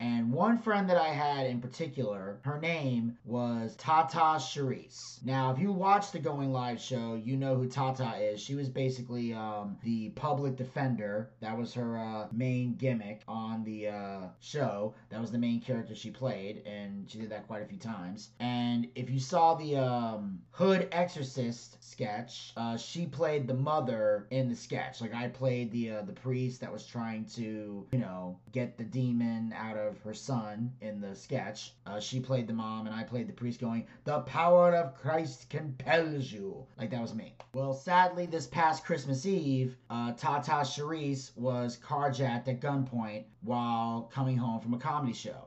And one friend that I had in particular, her name was Tata Sherise. Now, if you watch the Going Live show, you know who Tata is. She was basically um, the public defender. That was her uh, main gimmick on the uh, show. That was the main character she played, and she did that quite a few times. And if you saw the um, Hood Exorcist sketch, uh, she played the mother in the sketch. Like I played the uh, the priest that was trying to, you know, get the demon out of of her son in the sketch. Uh, she played the mom, and I played the priest, going, The power of Christ compels you. Like that was me. Well, sadly, this past Christmas Eve, uh, Tata Sherise was carjacked at gunpoint while coming home from a comedy show.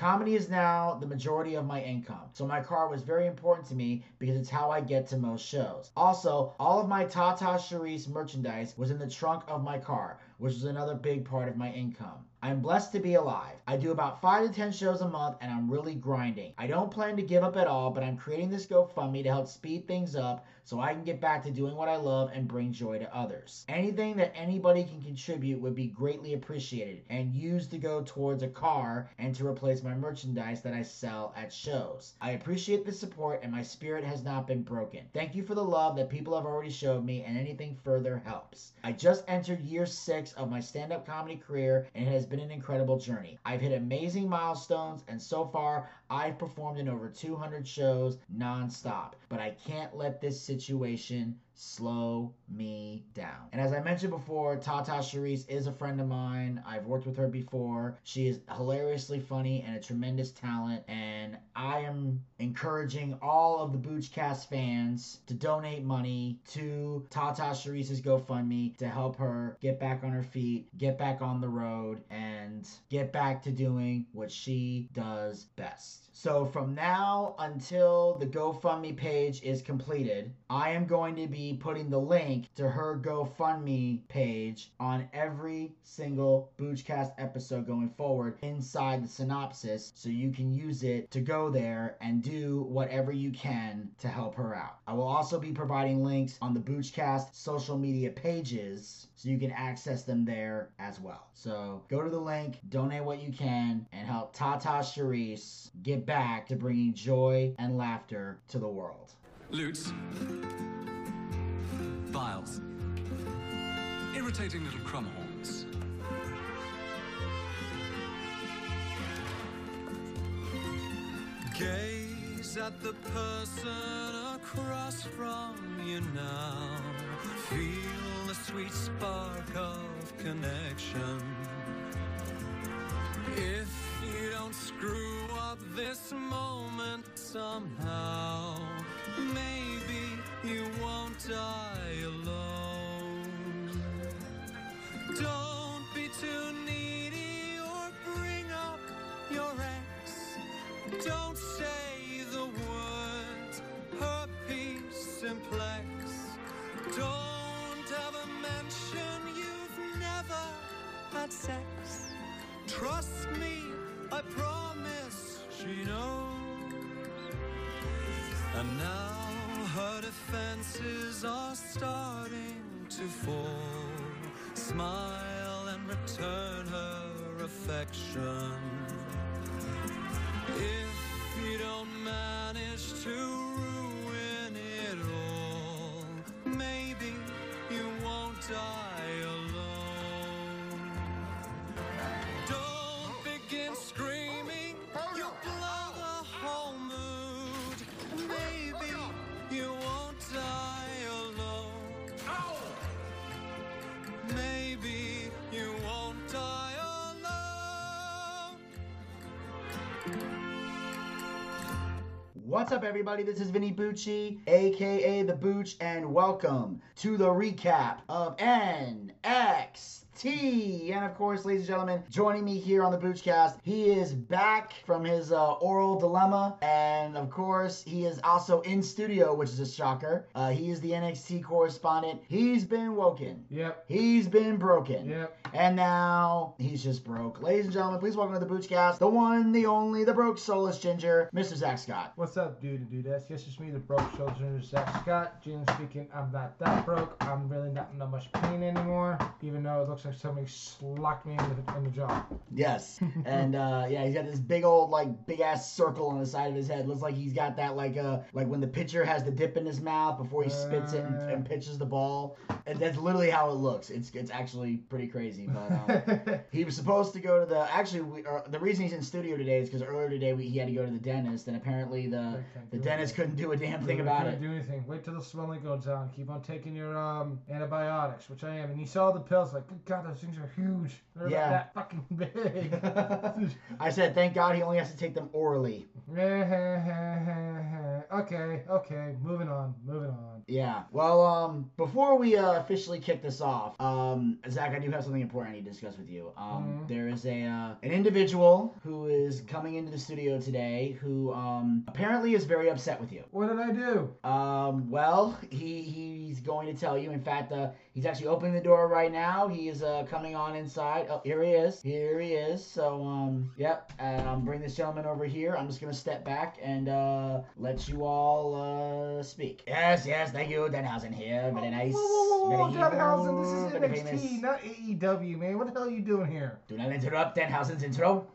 Comedy is now the majority of my income, so my car was very important to me because it's how I get to most shows. Also, all of my Tata Sherise merchandise was in the trunk of my car, which is another big part of my income. I'm blessed to be alive. I do about 5 to 10 shows a month and I'm really grinding. I don't plan to give up at all, but I'm creating this GoFundMe to help speed things up so I can get back to doing what I love and bring joy to others. Anything that anybody can contribute would be greatly appreciated and used to go towards a car and to replace my merchandise that I sell at shows. I appreciate the support and my spirit has not been broken. Thank you for the love that people have already showed me and anything further helps. I just entered year 6 of my stand-up comedy career and it has been an incredible journey. I've hit amazing milestones, and so far, I've performed in over 200 shows nonstop. But I can't let this situation slow me down. And as I mentioned before, Tata Sherise is a friend of mine. I've worked with her before. She is hilariously funny and a tremendous talent. And I am encouraging all of the Boochcast fans to donate money to Tata Sherise's GoFundMe to help her get back on her feet, get back on the road, and get back to doing what she does best. So from now until the GoFundMe page is completed, I am going to be putting the link to her GoFundMe page on every single Boochcast episode going forward inside the synopsis so you can use it to go there and do whatever you can to help her out. I will also be providing links on the Boochcast social media pages so you can access them there as well. So go to the link, donate what you can, and help Tata Sherise get back to bringing joy and laughter to the world. Lutes. Viols. Irritating little crumhorns. Gaze at the person across from you now. Feel the sweet spark of connection. If don't screw up this moment somehow, maybe you won't die alone. Don't be too needy or bring up your ex. Don't say the words herpes simplex. Don't ever mention you've never had sex. Trust me, I promise she knows. And now her defenses are starting to fall. Smile and return her affection. If you don't manage to ruin it all, maybe you won't die alone. What's up, everybody? This is Vinny Bucci, aka The Booch, and welcome to the recap of NXT. And of course, ladies and gentlemen, joining me here on the Boochcast, he is back from his uh, oral dilemma, and of course, he is also in studio, which is a shocker. Uh, he is the NXT correspondent. He's been woken. Yep. He's been broken. Yep. And now he's just broke. Ladies and gentlemen, please welcome to the Boochcast, the one, the only, the broke soulless ginger, Mr. Zack Scott. What's up, dude and dudettes? Yes, it's me, the broke soulless ginger, Zack Scott. Generally speaking, I'm not that broke. I'm really not in that much pain anymore, even though it looks like somebody slocked me in the, in the jaw. Yes. and uh, yeah, he's got this big old like big ass circle on the side of his head. Looks like he's got that like uh like when the pitcher has the dip in his mouth before he spits it and, and pitches the ball. And that's literally how it looks. It's it's actually pretty crazy. But um, he was supposed to go to the actually we, uh, the reason he's in studio today is because earlier today we, he had to go to the dentist and apparently the the dentist couldn't do a damn thing about it. do anything. Wait till the swelling goes down. Keep on taking your um antibiotics, which I am. And you saw the pills. Like, good God, those things are huge. They're Yeah. that fucking big. I said thank God he only has to take them orally. okay, okay. Moving on. Moving on. Yeah. Well, um, before we uh, officially kick this off, um, Zack, I do have something important I need to discuss with you. Um, Mhm. there is a uh, an individual who is coming into the studio today who um apparently is very upset with you. What did I do? Um, well, he he's going to tell you. In fact, uh, he's actually opening the door right now. He is uh coming on inside. Oh, here he is. Here he is. So um, yep. Um, bring this gentleman over here. I'm just gonna step back and uh let you all uh speak. Yes, yes. Thank you, Danhausen here. Very nice. Whoa, whoa, whoa, whoa, very Danhausen, this is NXT, famous. not AEW, man. What the hell are you doing here? Do not interrupt Danhausen's intro.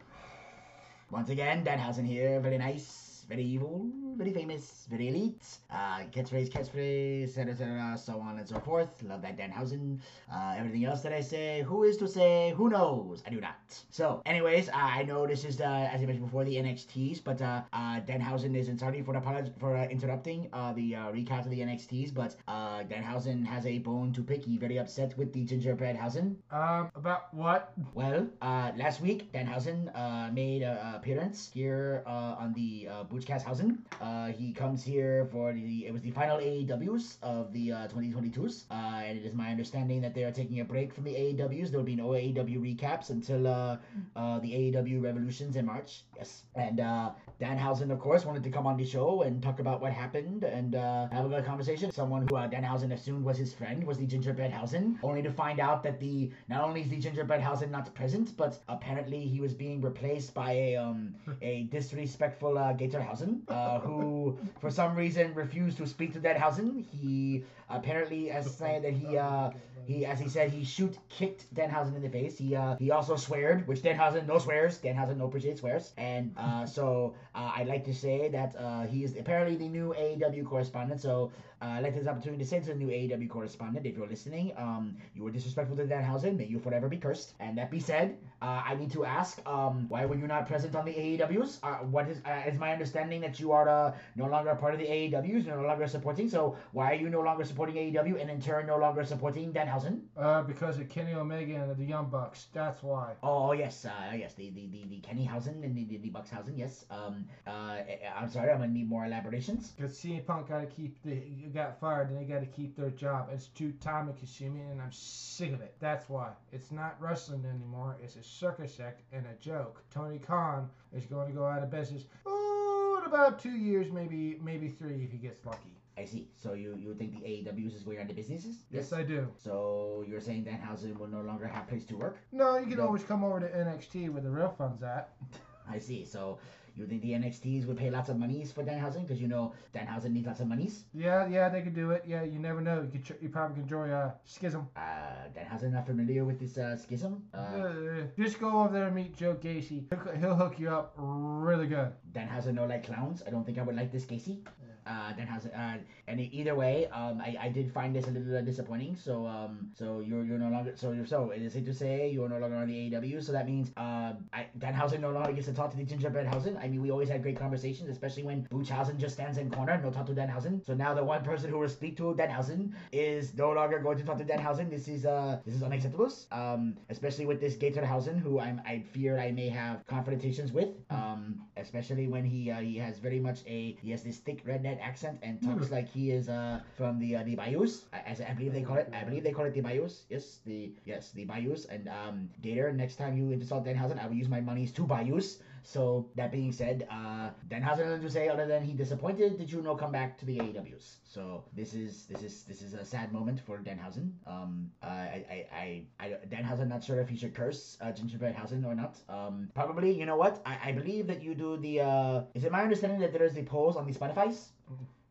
Once again, Danhausen here. Very nice, very evil, very famous, very elite. Uh, catchphrase, catchphrase, etc., etc., so on and so forth. Love that Danhausen. Uh, everything else that I say, who is to say? Who knows? I do not. So, anyways, uh, I know this is, uh, as I mentioned before, the NXTs, but uh, uh, Danhausen is, and sorry for, the for uh, interrupting uh, the uh, recap of the NXTs, but uh, Danhausen has a bone to pick. He's very upset with the gingerbread Hausen. Um, about what? Well, uh, last week, Danhausen uh, made an appearance here uh, on the uh, Boochcasthausen. Uh, he comes here for the, it was the final AEWs of the uh, 2022s. Uh, and it is my understanding that they are taking a break from the AEWs. There will be no AEW recaps until uh, uh, the AEW Revolutions in March. Yes. And uh, Danhausen, of course, wanted to come on the show and talk about what happened and uh, have a good conversation. Someone who uh, Danhausen assumed was his friend was the Gingerbread Hausen, only to find out that the not only is the Gingerbread Hausen not present, but apparently he was being replaced by a um a disrespectful uh, Gatorhausen, uh, who for some reason refused to speak to Danhausen. He apparently has said that he uh he, as he said, he shoot kicked Danhausen in the face. He uh, he also sweared, which Danhausen no swears. Danhausen no appreciate swears. And uh, so I'd like to say that uh, he is apparently the new AEW correspondent. So uh, I'd like this opportunity to say to the new AEW correspondent, if you're listening, um, you were disrespectful to Dan Danhausen. May you forever be cursed. And that be said, uh, I need to ask, um, why were you not present on the AEWs? Uh, what is uh, is my understanding that you are uh, no longer a part of the AEWs, you're no longer supporting. So why are you no longer supporting AEW and in turn no longer supporting Danhausen? Uh, because of Kenny Omega and the Young Bucks. That's why. Oh yes, uh, yes, the the the, the Kenny Hausen and the, the, the Buckshausen. Yes. Um. Uh. I'm sorry. I'm gonna need more elaborations. Because CM Punk got to keep the got fired, and they got to keep their job. It's too time consuming, and I'm sick of it. That's why it's not wrestling anymore. It's a circus act and a joke. Tony Khan is going to go out of business. Oh, in about two years, maybe maybe three if he gets lucky. I see. So you you think the AEWs is going out of businesses? Yes, I do. So you're saying Danhausen will no longer have place to work? No, you can No. always come over to NXT where the real fun's at. I see. So you think the NXTs would pay lots of monies for Danhausen because you know Danhausen needs lots of monies? Yeah, yeah, they could do it. Yeah, you never know. You could, tr- you probably can join a schism. Uh, Danhausen not familiar with this uh, schism? Uh, Uh, just go over there and meet Joe Gacy. He'll, he'll hook you up really good. Danhausen no like clowns. I don't think I would like this Casey. Uh, Danhausen. Uh, and either way, um, I, I did find this a little uh, disappointing. So um, so you're you're no longer so you're so it is safe to say you're no longer on the AEW. So that means uh, I, Danhausen no longer gets to talk to the gingerbread Hausen. I mean, we always had great conversations, especially when Buchhausen just stands in corner, no talk to Danhausen. So now the one person who will speak to Danhausen is no longer going to talk to Danhausen. This is uh this is unacceptable. Um, especially with this Gatorhausen, who I'm I fear I may have confrontations with. Um, especially when he uh, he has very much a he has this thick redneck accent and talks like he is uh from the uh, the Bayous, as I believe they call it. I believe they call it the Bayous. Yes, the yes the Bayous. And um, Gator, next time you insult Danhausen, I will use my monies to Bayous. So that being said, uh, Danhausen nothing to say other than he disappointed did Juno come back to the AEWs. So this is this is this is a sad moment for Danhausen. Um, I, I I I Danhausen not sure if he should curse uh, Hausen or not. Um, probably you know what I, I believe that you do the uh, is it my understanding that there is the polls on the Spotify's.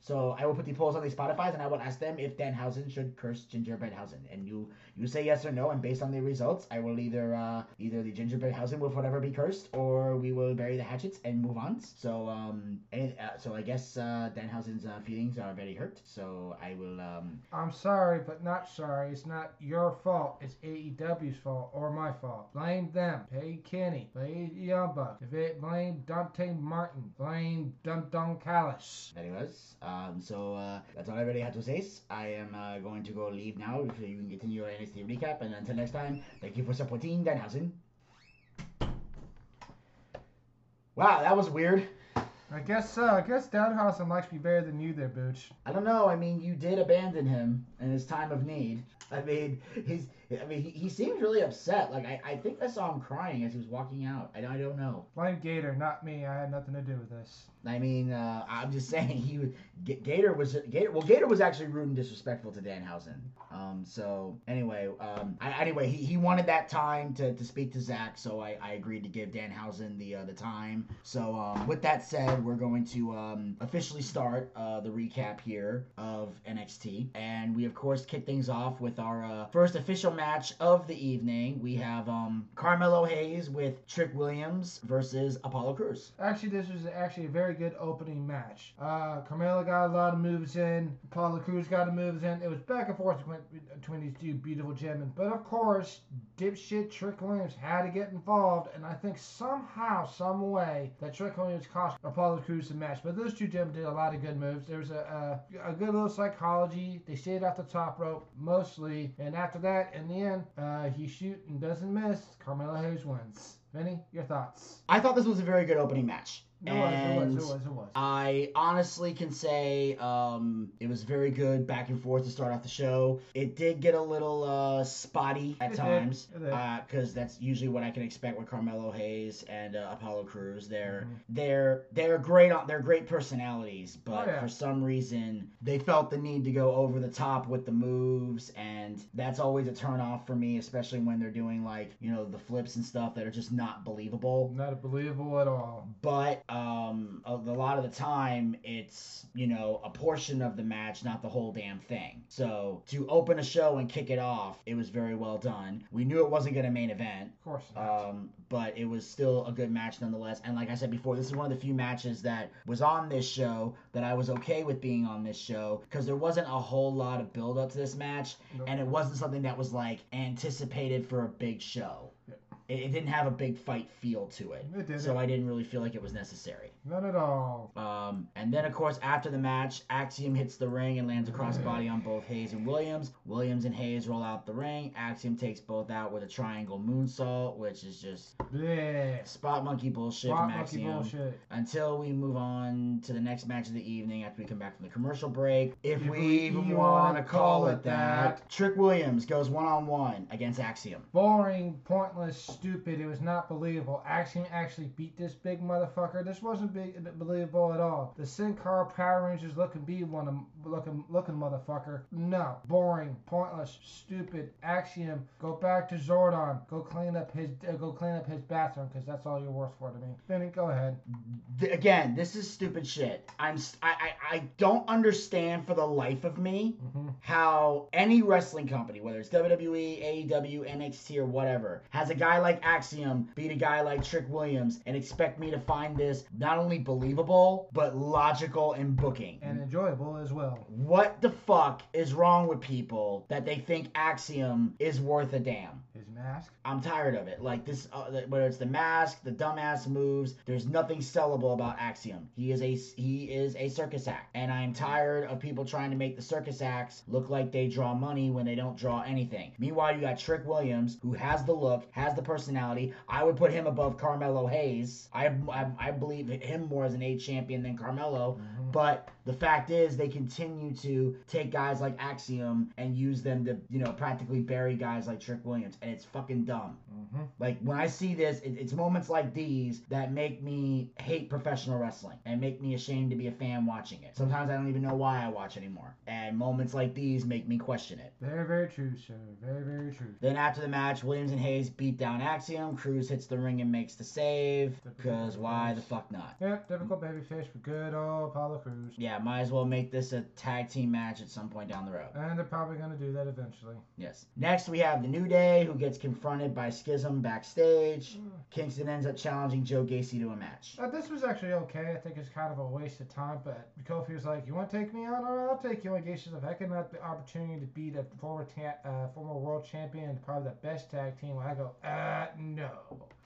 So I will put the polls on the Spotify's and I will ask them if Danhausen should curse Gingerbread Hausen. And you you say yes or no, and based on the results, I will either uh, either the Gingerbread Hausen will forever be cursed, or we will bury the hatchets and move on. So um, and, uh, so I guess uh, Danhausen's uh, feelings are very hurt. So I will um, I'm sorry, but not sorry. It's not your fault. It's AEW's fault or my fault. Blame them. Pay Kenny. Blame Young. If it blame Dante Martin. Blame Don Don Callis. Anyways. was. Um, so uh, that's all I really have to say. I am uh, going to go leave now. If you can continue your NXT recap, and until next time, thank you for supporting Danhausen. Wow, that was weird. I guess so. I guess Danhausen likes me better than you there, Booch. I don't know. I mean, you did abandon him in his time of need. I mean, he's. I mean, he, he seemed really upset. Like I, I think I saw him crying as he was walking out. I, I don't know. Blame Gator, not me. I had nothing to do with this. I mean, uh, I'm just saying he was G- Gator was Gator. Well, Gator was actually rude and disrespectful to Danhausen. Um. So anyway, um. I, anyway, he, he wanted that time to, to speak to Zack, so I, I agreed to give Danhausen the uh, the time. So um, with that said, we're going to um officially start uh the recap here of NXT, and we of course kick things off with our uh, first official match of the evening. We have um Carmelo Hayes with Trick Williams versus Apollo Crews. Actually, this was actually a very good opening match. Uh, Carmelo got a lot of moves in. Apollo Crews got a moves in. It was back and forth between these two beautiful gentlemen. But of course, dipshit Trick Williams had to get involved, and I think somehow, some way, that Trick Williams cost Apollo Crews the match. But those two gentlemen did a lot of good moves. There was a, a, a good little psychology. They stayed off the top rope mostly, and after that, in the end, uh, he shoot and doesn't miss. Carmelo Hayes wins. Vinny, your thoughts? I thought this was a very good opening match. It was, it was, it was, it was. I honestly can say um, it was very good back and forth to start off the show. It did get a little uh, spotty at It times because that's usually what I can expect with Carmelo Hayes and uh, Apollo Crews. They're Mhm. they're they're great on they're great personalities, but Oh, yeah. for some reason they felt the need to go over the top with the moves, and that's always a turn off for me, especially when they're doing like you know the flips and stuff that are just not believable Not believable at all. but um, a, a lot of the time it's you know a portion of the match not the whole damn thing. So to open a show and kick it off it was very well done. We knew it wasn't going to main event Of course um, but it was still a good match nonetheless. And like I said before, this is one of the few matches that was on this show that I was okay with being on this show because there wasn't a whole lot of build up to this match, and it wasn't something that was like anticipated for a big show. It, it didn't have a big fight feel to it, It didn't. so I didn't really feel like it was necessary. Not at all. Um, and then, of course, after the match, Axiom hits the ring and lands a crossbody on both Hayes and Williams. Williams and Hayes roll out the ring. Axiom takes both out with a triangle moonsault, which is just Bleh. spot monkey bullshit Spot from monkey Axiom. bullshit. Until we move on to the next match of the evening after we come back from the commercial break. If, If we we want to call it that. that. Trick Williams goes one on one against Axiom. Boring, pointless, stupid. It was not believable. Axiom actually beat this big motherfucker. This wasn't big, believable at all. The Sin Cara Power Rangers looking be one of looking looking motherfucker. No, boring, pointless, stupid. Axiom, go back to Zordon. Go clean up his uh, go clean up his bathroom because that's all you're worth for to me. Benny, go ahead. Again, this is stupid shit. I'm st- I, I I don't understand for the life of me hmm how any wrestling company, whether it's WWE, AEW, NXT, or whatever, has a guy like Axiom beat a guy like Trick Williams and expect me to find this not only believable, but logical in booking. And enjoyable as well. What the fuck is wrong with people that they think Axiom is worth a damn? His mask. I'm tired of it. Like this, uh, whether it's the mask, the dumbass moves, there's nothing sellable about Axiom. He is a he is a circus act, and I'm tired of people trying to make the circus acts look like they draw money when they don't draw anything. Meanwhile, you got Trick Williams, who has the look, has the personality. I would put him above Carmelo Hayes. I I, I believe him more as an A champion than Carmelo. But the fact is, they continue to take guys like Axiom and use them to, you know, practically bury guys like Trick Williams, and it's fucking dumb. Mm-hmm. Like when I see this, it, it's moments like these that make me hate professional wrestling and make me ashamed to be a fan watching it. Sometimes I don't even know why I watch anymore, and moments like these make me question it. Very, very true, sir. Very, very true. Then after the match, Williams and Hayes beat down Axiom. Crews hits the ring and makes the save. Cause why the fuck not? Yep, typical babyface for good old Apollo Crews. Yeah, might as well make this a tag team match at some point down the road. And they're probably gonna do that eventually. Yes. Next, we have the New Day, who gets confronted by Schism backstage. Hmm. Kingston ends up challenging Joe Gacy to a match. Uh, this was actually okay. I think it's kind of a waste of time, but Kofi was like, "You want to take me on? All right, I'll take you on." Gacy if I can have the opportunity to beat a former ta- uh, former world champion and probably the best tag team, I go, uh, no,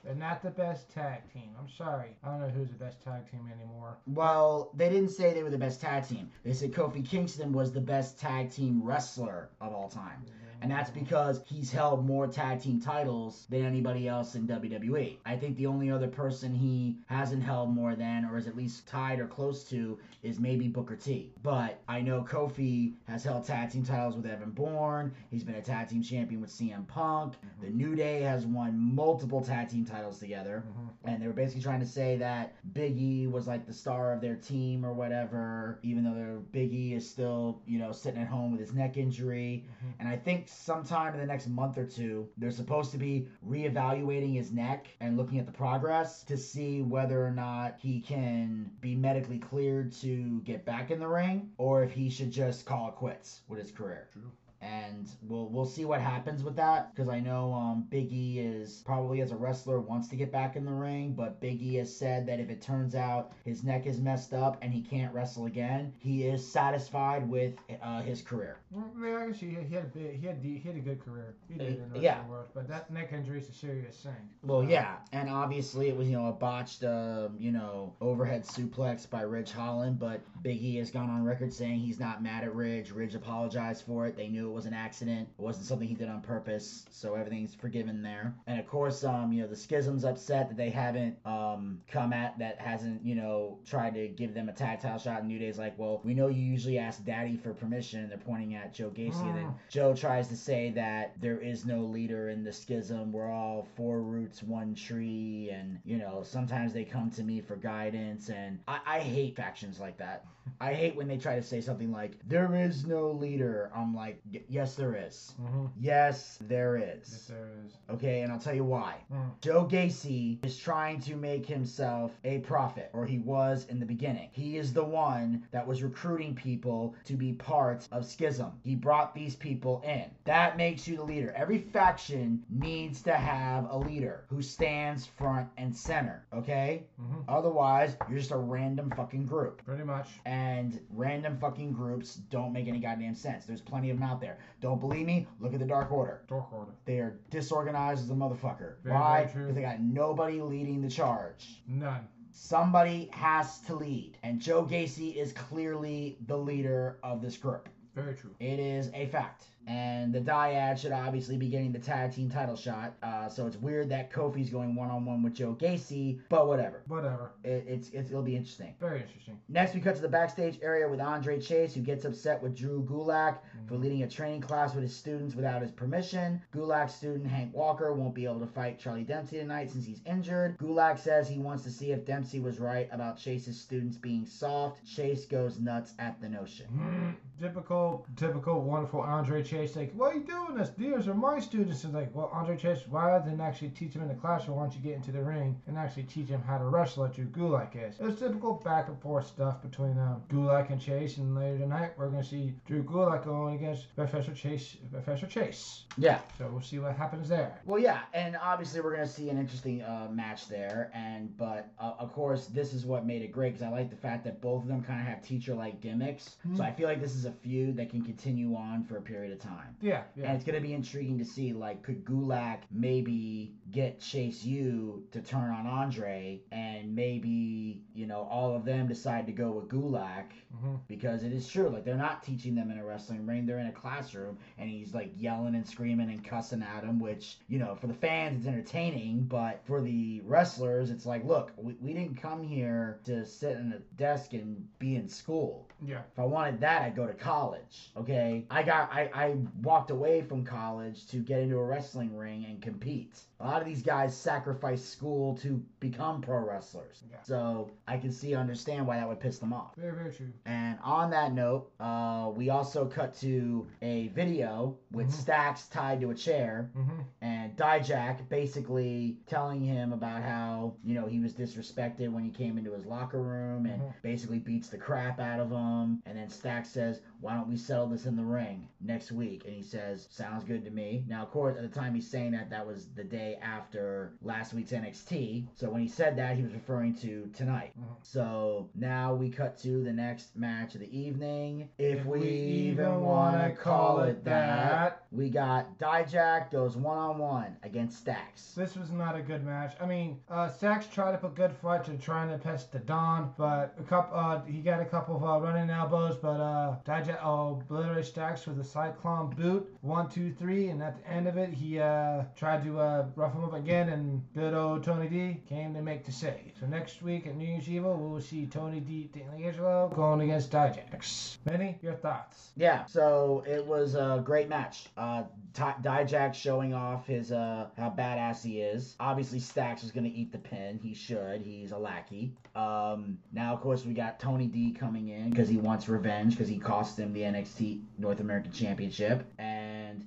they're not the best tag team. I'm sorry, I don't know who's the best tag team anymore. Well, they didn't say they were the best tag team. They said Kofi Kingston was the best tag team wrestler of all time. And that's because he's held more tag team titles than anybody else in WWE. I think the only other person he hasn't held more than, or is at least tied or close to, is maybe Booker T. But I know Kofi has held tag team titles with Evan Bourne. He's been a tag team champion with CM Punk. Mm-hmm. The New Day has won multiple tag team titles together. Mm-hmm. And they were basically trying to say that Big E was like the star of their team or whatever, even though their Big E is still, you know, sitting at home with his neck injury. Mm-hmm. And I think sometime in the next month or two, they're supposed to be reevaluating his neck and looking at the progress to see whether or not he can be medically cleared to get back in the ring or if he should just call it quits with his career True. And we'll we'll see what happens with that because I know um, Big E is probably as a wrestler wants to get back in the ring, but Big E has said that if it turns out his neck is messed up and he can't wrestle again, he is satisfied with uh, his career. Yeah, I guess he, he had a big, he had he had a good career. He did in the yeah. world, but that neck injury is a serious thing. Well, So, yeah, and obviously it was you know a botched uh, you know overhead suplex by Ridge Holland, but Big E has gone on record saying he's not mad at Ridge. Ridge apologized for it. They knew it was an accident. It wasn't something he did on purpose, so everything's forgiven there. And of course, um, you know the Schism's upset that they haven't um come at that hasn't you know tried to give them a tactile shot. And New Day's like, well, we know you usually ask Daddy for permission. And they're pointing at Joe Gacy, and then Joe tries to say that there is no leader in the schism. We're all four roots, one tree, and you know sometimes they come to me for guidance, and I, I hate factions like that. I hate when they try to say something like there is no leader. I'm like, "Y- yes, there is. Mhm. Yes, there Yes, there is. Okay, and I'll tell you why. Mm. Joe Gacy is trying to make himself a prophet, or he was in the beginning. He is the one that was recruiting people to be part of Schism. He brought these people in. That makes you the leader. Every faction needs to have a leader who stands front and center, okay? Mhm. Otherwise, you're just a random fucking group. Pretty much. And random fucking groups don't make any goddamn sense. There's plenty of them out there. Don't believe me? Look at the Dark Order. Dark Order. They are disorganized as a motherfucker. Very, Why? very. Because they got nobody leading the charge. None. Somebody has to lead. And Joe Gacy is clearly the leader of this group. Very true. It is a fact. And the Dyad should obviously be getting the tag team title shot. Uh, so it's weird that Kofi's going one on one with Joe Gacy, but whatever. Whatever. It, it's, it's it'll be interesting. Very interesting. Next, we cut to the backstage area with Andre Chase, who gets upset with Drew Gulak for leading a training class with his students without his permission. Gulak's student, Hank Walker, won't be able to fight Charlie Dempsey tonight since he's injured. Gulak says he wants to see if Dempsey was right about Chase's students being soft. Chase goes nuts at the notion. Mm. typical, typical, wonderful Andre Chase. Like, why are you doing this? These are my students. And like, well, Andre Chase, why didn't actually teach them in the classroom? Why don't you get into the ring and actually teach them how to wrestle at Drew Gulak is? It's typical back and forth stuff between um, Gulak and Chase. And later tonight, we're gonna see Drew Gulak going against Professor Chase. Professor Chase. Yeah. So we'll see what happens there. Well, yeah, and obviously we're gonna see an interesting uh, match there, and but uh, of course this is what made it great because I like the fact that both of them kind of have teacher-like gimmicks, so I feel like this is a feud that can continue on for a period of time. Yeah, And it's gonna be intriguing to see, like, could Gulak maybe get Chase U to turn on Andre, and maybe you know all of them decide to go with Gulak hmm because it is true, like they're not teaching them in a wrestling ring; they're in a classroom, and he's like yelling and screaming and cussing at them, which you know for the fans it's entertaining, but for the wrestlers it's like, look, we, we didn't come here to sit in a desk and be in school. Yeah. If I wanted that, I'd go to college. Okay, I got I, I walked away from college to get into a wrestling ring and compete. A lot of these guys sacrifice school to become pro wrestlers. Yeah. So I can see understand why that would piss them off. Very, very true. And on that note, uh, we also cut to a video with Mhm. Stacks tied to a chair hmm and Dijak basically telling him about how, you know, he was disrespected when he came into his locker room and Mhm. basically beats the crap out of him. And then Stacks says, Why don't we settle this in the ring next week? And he says, Sounds good to me. Now, of course, at the time he's saying that, that was the day after last week's NXT. So when he said that, he was referring to tonight. Mhm. So now we cut to the next match of the evening. If, If we, we even want to call it that, we got Dijak goes one on one against Stacks. This was not a good match. I mean, uh, Stacks tried to put good fight to trying to pest the Don, but a couple, uh, he got a couple of uh, running elbows, but uh, Dijak oh, obliterated Stacks with a Cyclone boot. One, two, three, and at the end of it, he uh, tried to uh, rough him up again, and good old Tony D came to make the save. So next week at New Year's Evil, we will see Tony D D'Angelo going against Dijax. Benny, your thoughts? Yeah, so it was a great match. Uh, Dijak showing off his uh how badass he is. Obviously, Stacks is gonna eat the pin. He should. He's a lackey. Um, now of course we got Tony D coming in because he wants revenge because he cost him the NXT North American Championship. And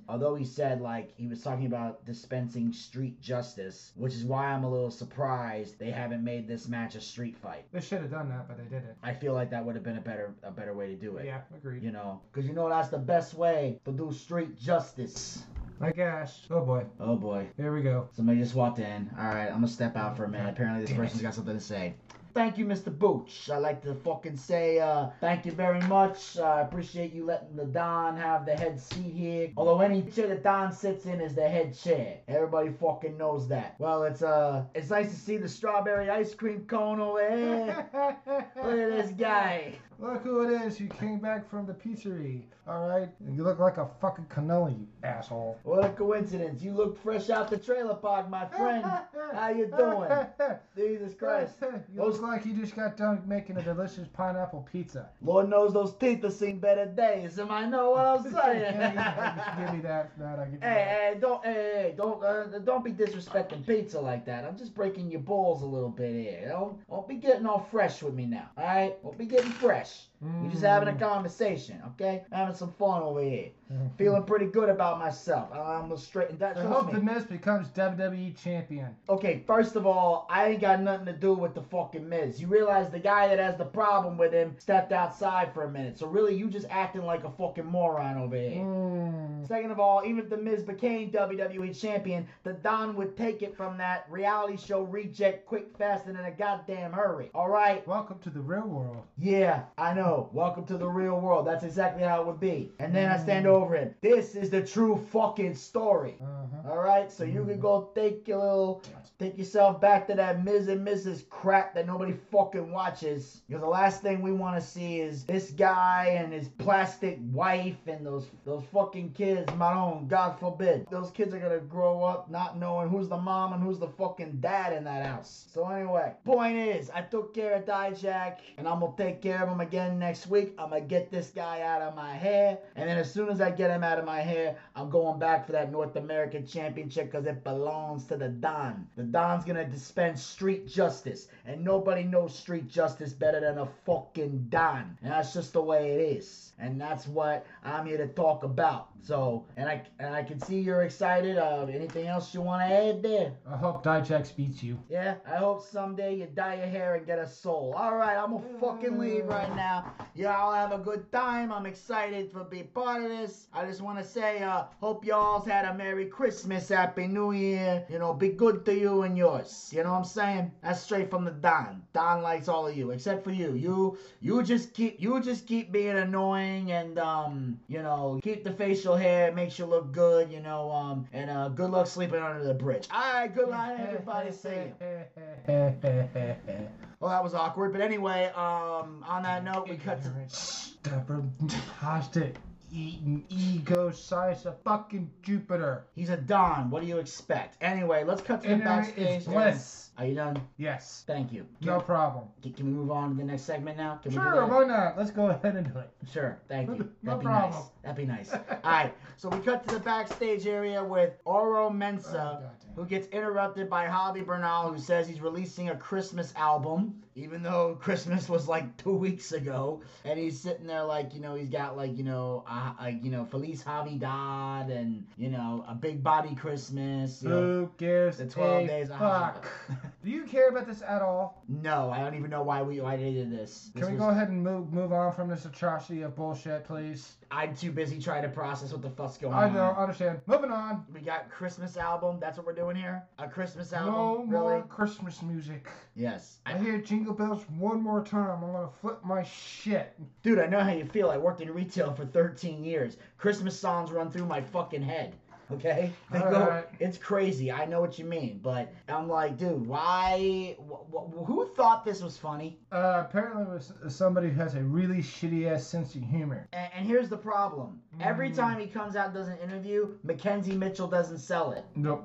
although he said like he was talking about dispensing street justice, which is why I'm a little surprised they haven't made this match a street fight. They should have done that, but they didn't. I feel like that would have been a better a better way to do it. Yeah, agreed. You know, because you know that's the best way to do street justice. I gosh. Oh boy, Oh boy, here we go. somebody just walked in. All right, I'm gonna step out for a minute. Apparently, this Damn person's it. got something to say. Thank you, Mr. Booch. I like to fucking say uh, thank you very much. Uh, I appreciate you letting the Don have the head seat here. Although any chair that Don sits in is the head chair. Everybody fucking knows that. Well, it's uh, it's nice to see the strawberry ice cream cone over here. Look at this guy. Look who it is who came back from the pizzeria. All right, you look like a fucking cannoli, you asshole. What a coincidence. You look fresh out the trailer park, my friend. How you doing? Jesus Christ. you look like you just got done making a delicious pineapple pizza. Lord knows those teeth have seen better days. Am I know what I'm saying? Yeah, you give me that. That I give you. Hey, hey, don't, hey, hey, don't, uh, don't be disrespecting pizza like that. I'm just breaking your balls a little bit here. Don't, don't be getting all fresh with me now. All right, don't be getting fresh yes. We just having a conversation, okay? Having some fun over here. Feeling pretty good about myself. I'm gonna straighten that. I hope me. the Miz becomes WWE champion. Okay, first of all, I ain't got nothing to do with the fucking Miz. You realize the guy that has the problem with him stepped outside for a minute. So really, you just acting like a fucking moron over here. Mm. Second of all, even if the Miz became WWE champion, the Don would take it from that reality show reject quick, fast, and in a goddamn hurry. All right? Welcome to the real world. Yeah, I know. Welcome to the real world. That's exactly how it would be. And then I stand over him. This is the true fucking story. Uh-huh. All right, so you can go take your little, take yourself back to that Ms. and Mrs. crap that nobody fucking watches. Because the last thing we want to see is this guy and his plastic wife and those those fucking kids. My own, God forbid, those kids are gonna grow grow up not knowing who's the mom and who's the fucking dad in that house. So anyway, point is, I took care of Dijak, and I'm gonna take care of him again next week. I'm gonna get this guy out of my hair, and then as soon as I get him out of my hair, I'm going back for that North American Championship because it belongs to the Don. The Don's gonna dispense street justice, and nobody knows street justice better than a fucking Don. And that's just the way it is. And that's what I'm here to talk about. So, and I and I can see you're excited. Uh, anything else you want to add there? I hope Dijax beats you. Yeah, I hope someday you dye your hair and get a soul. All right, I'm gonna fucking leave right now. Y'all have a good time. I'm excited for be part of this. I just want to say, uh, hope y'all's had a Merry Christmas, Happy New Year. You know, be good to you and yours. You know what I'm saying? That's straight from the Don. Don likes all of you, except for you. You, you just keep, you just keep being annoying and um, you know, keep the facial hair. It makes you look good. You know, um, and uh, good luck sleeping under the bridge. All right, good night, everybody. See you. Well, that was awkward, but anyway, um, on that note, we cut to. Eating ego size of fucking Jupiter. He's a Don. What do you expect? Anyway, let's cut to the Internet backstage. is bliss. Are you done? Yes. Thank you. No problem. can, can we move on to the next segment now? Can Sure, why not? Let's go ahead and do it. Sure, thank you. No That'd be problem. nice. That'd be nice. All right, so we cut to the backstage area with Oro Oh, Mensah, goddamn. who gets interrupted by Javi Bernal, who says he's releasing a Christmas album, even though Christmas was like two weeks ago, and he's sitting there like you know he's got like you know uh, like you know Feliz Navidad and you know a big body Christmas. You know. Who gives the 12 a days of fuck? Do you care about this at all? No, I don't even know why we why they did this. This Can we was- go ahead and move move on from this atrocity of bullshit, please? I'm too busy trying to process what the fuck's going on. I on. know, I understand. Moving on. We got Christmas album. That's what we're doing here. A Christmas album. No really? more Christmas music. Yes. I I, hear jingle bells one more time. I'm gonna flip my shit. dude, I know how you feel. I worked in retail for 13 years. Christmas songs run through my fucking head. Okay, they go. Alright. It's crazy. I know what you mean, but I'm like, dude, why? Wh- wh- who thought this was funny? Uh, apparently, it was somebody who has a really shitty ass sense of humor. And, and here's the problem. Every Mm. time he comes out and does an interview, McKenzie Mitchell doesn't sell it. Nope.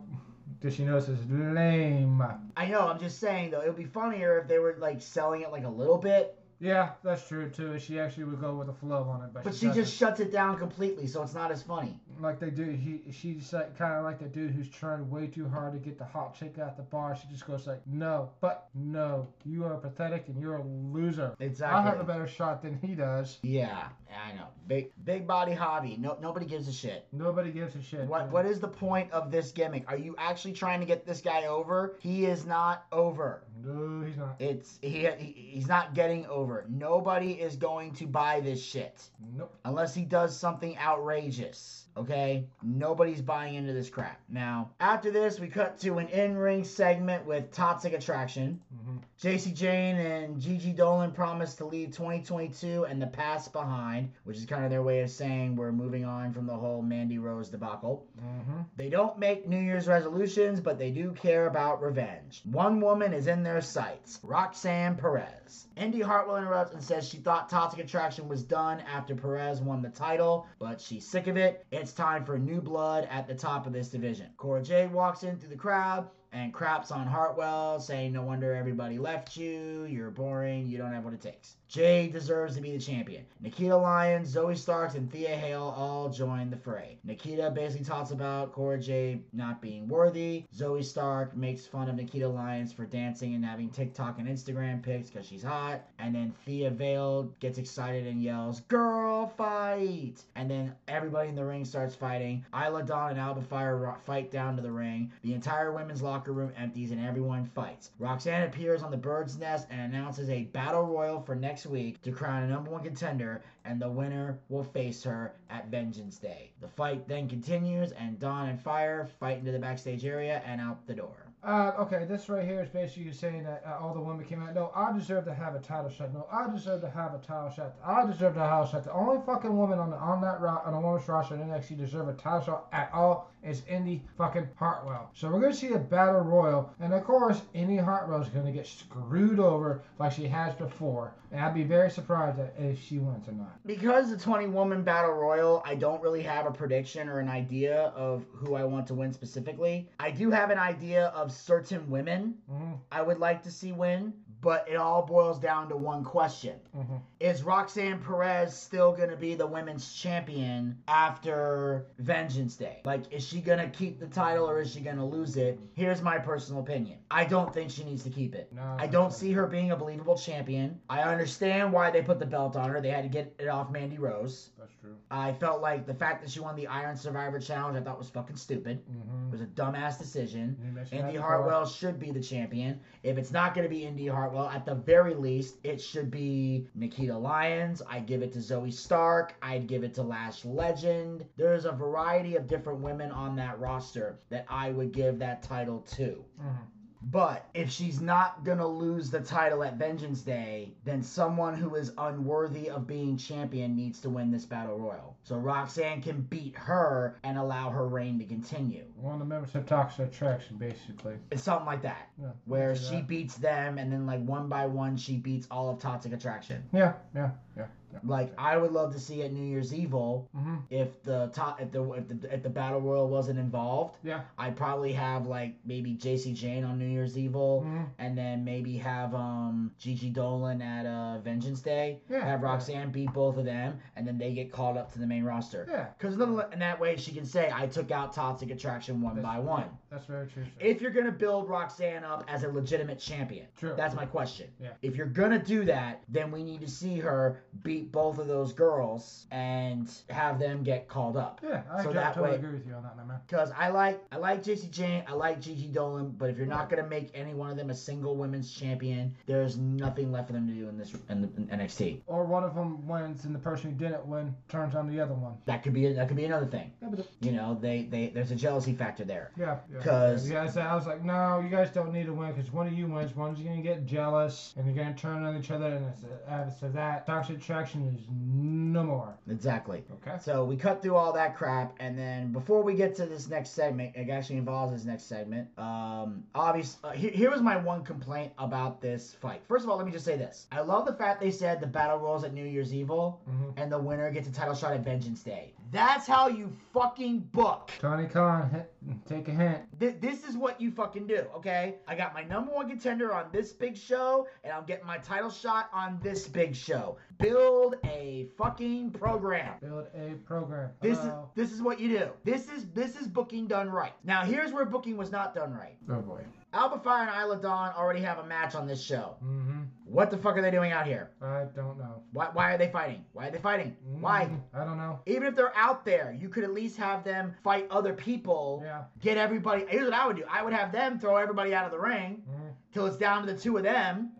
Does she know this is lame? I know. I'm just saying though, it would be funnier if they were like selling it like a little bit, Yeah, that's true too. She actually would go with the flow on it, but, but she, she doesn't. just shuts it down completely, so it's not as funny. Like they do. He she's like, kind of like the dude who's trying way too hard to get the hot chick out the bar. She just goes like, no, but no, you are pathetic and you're a loser. Exactly. I have a better shot than he does. Yeah, I know. Big big body hobby. No nobody gives a shit. Nobody gives a shit. What what is the point of this gimmick? Are you actually trying to get this guy over? He is not over. No, he's not. It's he, he he's not getting over. Nobody is going to buy this shit Nope. unless he does something outrageous. Okay? Nobody's buying into this crap. Now, after this, we cut to an in-ring segment with Toxic Attraction. hmm Jacy Jayne and Gigi Dolan promise to leave 2022 and the past behind, which is kind of their way of saying we're moving on from the whole Mandy Rose debacle. hmm They don't make New Year's resolutions, but they do care about revenge. One woman is in their sights Roxanne Perez. Indy Hartwell interrupts and says she thought Toxic Attraction was done after Perez won the title, but she's sick of it. It's time for new blood at the top of this division. Cora Jade walks in through the crowd and craps on Hartwell, saying, No wonder everybody left you. You're boring. You don't have what it takes. Jade deserves to be the champion. Nikita Lyons, Zoe Starks, and Thea Hail all join the fray. Nikita basically talks about Cora Jade not being worthy. Zoe Stark makes fun of Nikita Lyons for dancing and having TikTok and Instagram pics because she's hot. And then Thea Hail gets excited and yells, Girl, fight! And then everybody in the ring starts fighting. Isla Dawn and Alba Fyre fight down to the ring. The entire women's locker room empties and everyone fights. Roxanne appears on the bird's nest and announces a battle royal for next week to crown a number one contender, and the winner will face her at Vengeance Day. The fight then continues, and Dawn and Fyre fight into the backstage area and out the door. Uh, okay, this right here is basically you saying that uh, all the women came out. No, I deserve to have a title shot. No, I deserve to have a title shot. I deserve to have a shot. The only fucking woman on the on that ro- on the women's roster that actually deserve a title shot at all is Indy fucking Hartwell. So we're gonna see a battle royal, and of course, Indy Hartwell is gonna get screwed over like she has before. And I'd be very surprised if she wins or not. because the 20 woman battle royal, I don't really have a prediction or an idea of who I want to win specifically. I do have an idea of certain women hmm I would like to see win, but it all boils down to one question. hmm Is Roxanne Perez still going to be the women's champion after Vengeance Day? Like, is she going to keep the title or is she going to lose it? Here's my personal opinion. I don't think she needs to keep it. No, I don't see her being a believable champion. I understand why they put the belt on her. They had to get it off Mandy Rose. That's true. I felt like the fact that she won the Iron Survivor Challenge, I thought was fucking stupid. It hmm It was a dumbass decision. Indy Hartwell should be the champion. If it's not going to be Indy Hartwell, at the very least, it should be Nikita Lyons. I'd give it to Zoe Stark. I'd give it to Lash Legend. There's a variety of different women on that roster that I would give that title to. hmm But if she's not going to lose the title at Vengeance Day, then someone who is unworthy of being champion needs to win this battle royal. So Roxanne can beat her and allow her reign to continue. One of the members of Toxic Attraction, basically. It's something like that. Yeah. where I can see she that. beats them and then like one by one she beats all of Toxic Attraction. Yeah, yeah, yeah. yeah. Like I would love to see at New Year's Evil hmm if the top if the if the if the battle royal wasn't involved, Yeah. I'd probably have like maybe Jacy Jayne on New Year's Evil hmm and then maybe have um Gigi Dolan at uh Vengeance Day. Yeah, Have. Roxanne beat both of them and then they get called up to the main roster. Yeah. Cause then in that way she can say I took out Toxic Attraction one That's- by one. That's very true. sir. If you're gonna build Roxanne up as a legitimate champion, True. that's my question. Yeah. If you're gonna do that, then we need to see her beat both of those girls and have them get called up. yeah, I so that totally way- agree with you on that, man. Because I like I like Jacy Jayne, I like Gigi Dolan, but if you're not gonna make any one of them a single women's champion, there's nothing left for them to do in this in, the, in NXT. Or one of them wins, and the person who didn't win turns on the other one. That could be that could be another thing. Yeah, but You know, they they there's a jealousy factor there. yeah, Because yeah, I said- I was like, no, you guys don't need to win because one of you wins, one's gonna get jealous, and they're gonna turn on each other, and it's, uh, so that toxic attraction is no more. Exactly. Okay. So we cut through all that crap, and then before we get to this next segment, it actually involves this next segment. Um, obvious. Uh, here, here was my one complaint about this fight. First of all, let me just say this: I love the fact they said the battle rolls at New Year's Evil, Mhm. and the winner gets a title shot at Vengeance Day. That's how you fucking book. Tony Khan, take a hint. Th- this is what you fucking do, okay? I got my number one contender on this big show, and I'm getting my title shot on this big show. Build a fucking program. Build a program. This is this is what you do. This is this is booking done right. Now here's where booking was not done right. Oh boy. Alba Fyre and Isla Dawn already have a match on this show. Mm-hmm. What the fuck are they doing out here? I don't know. Why why are they fighting? Why are they fighting? Why? Mm, I don't know. Even if they're out there, you could at least have them fight other people. Yeah. Get everybody. Here's what I would do. I would have them throw everybody out of the ring Mm-hmm. till it's down to the two of them.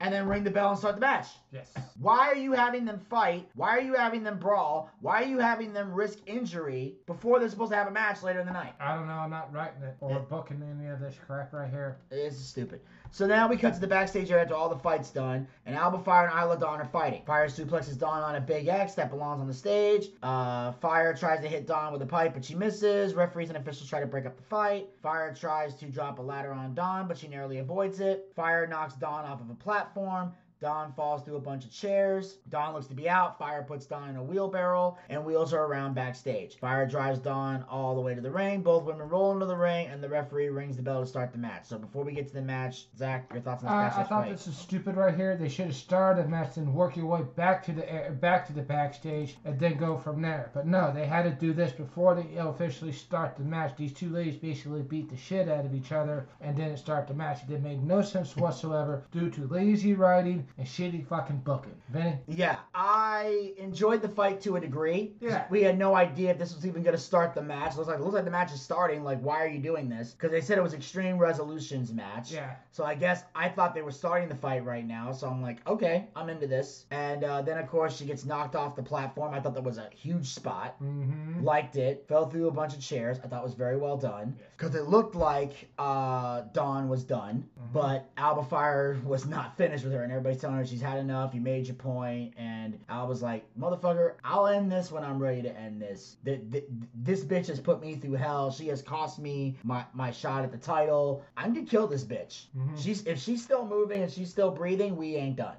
And then ring the bell and start the match. Yes. Why are you having them fight? Why are you having them brawl? Why are you having them risk injury before they're supposed to have a match later in the night? I don't know. I'm not writing it or Yeah. booking any of this crap right here. This is stupid. So now we cut to the backstage area after all the fights done, and Alba Fyre and Isla Dawn are fighting. Fyre suplexes Dawn on a big X that belongs on the stage. Uh, Fyre tries to hit Dawn with a pipe, but she misses. Referees and officials try to break up the fight. Fyre tries to drop a ladder on Dawn, but she narrowly avoids it. Fyre knocks Dawn off of a platform. Dawn falls through a bunch of chairs. Dawn looks to be out. Fyre puts Dawn in a wheelbarrow and wheels her around backstage. Fyre drives Dawn all the way to the ring. Both women roll into the ring, and the referee rings the bell to start the match. So before we get to the match, Zack, your thoughts on this Uh, I thought this was stupid right here. They should have started the match and work your way back to the air, back to the backstage and then go from there. But no, they had to do this before they officially start the match. These two ladies basically beat the shit out of each other and didn't start the match. It made no sense whatsoever due to lazy writing and shitty fucking booking. Vinny? Yeah, I enjoyed the fight to a degree. Yeah. We had no idea if this was even going to start the match. Looks like looks like the match is starting. Like, why are you doing this? Because they said it was Extreme Resolutions match. Yeah. So I guess I thought they were starting the fight right now. So I'm like, okay, I'm into this. And uh, then of course she gets knocked off the platform. I thought that was a huge spot. Mm-hmm. Liked it. Fell through a bunch of chairs. I thought it was very well done. Because it looked like uh, Dawn was done, but Alba Fyre was not finished with her, and telling her she's had enough. You made your point, and Alba's like, "Motherfucker, I'll end this when I'm ready to end this. Th- th- this bitch has put me through hell. She has cost me my my shot at the title. I'm gonna kill this bitch. Mhm. She's if she's still moving and she's still breathing, we ain't done."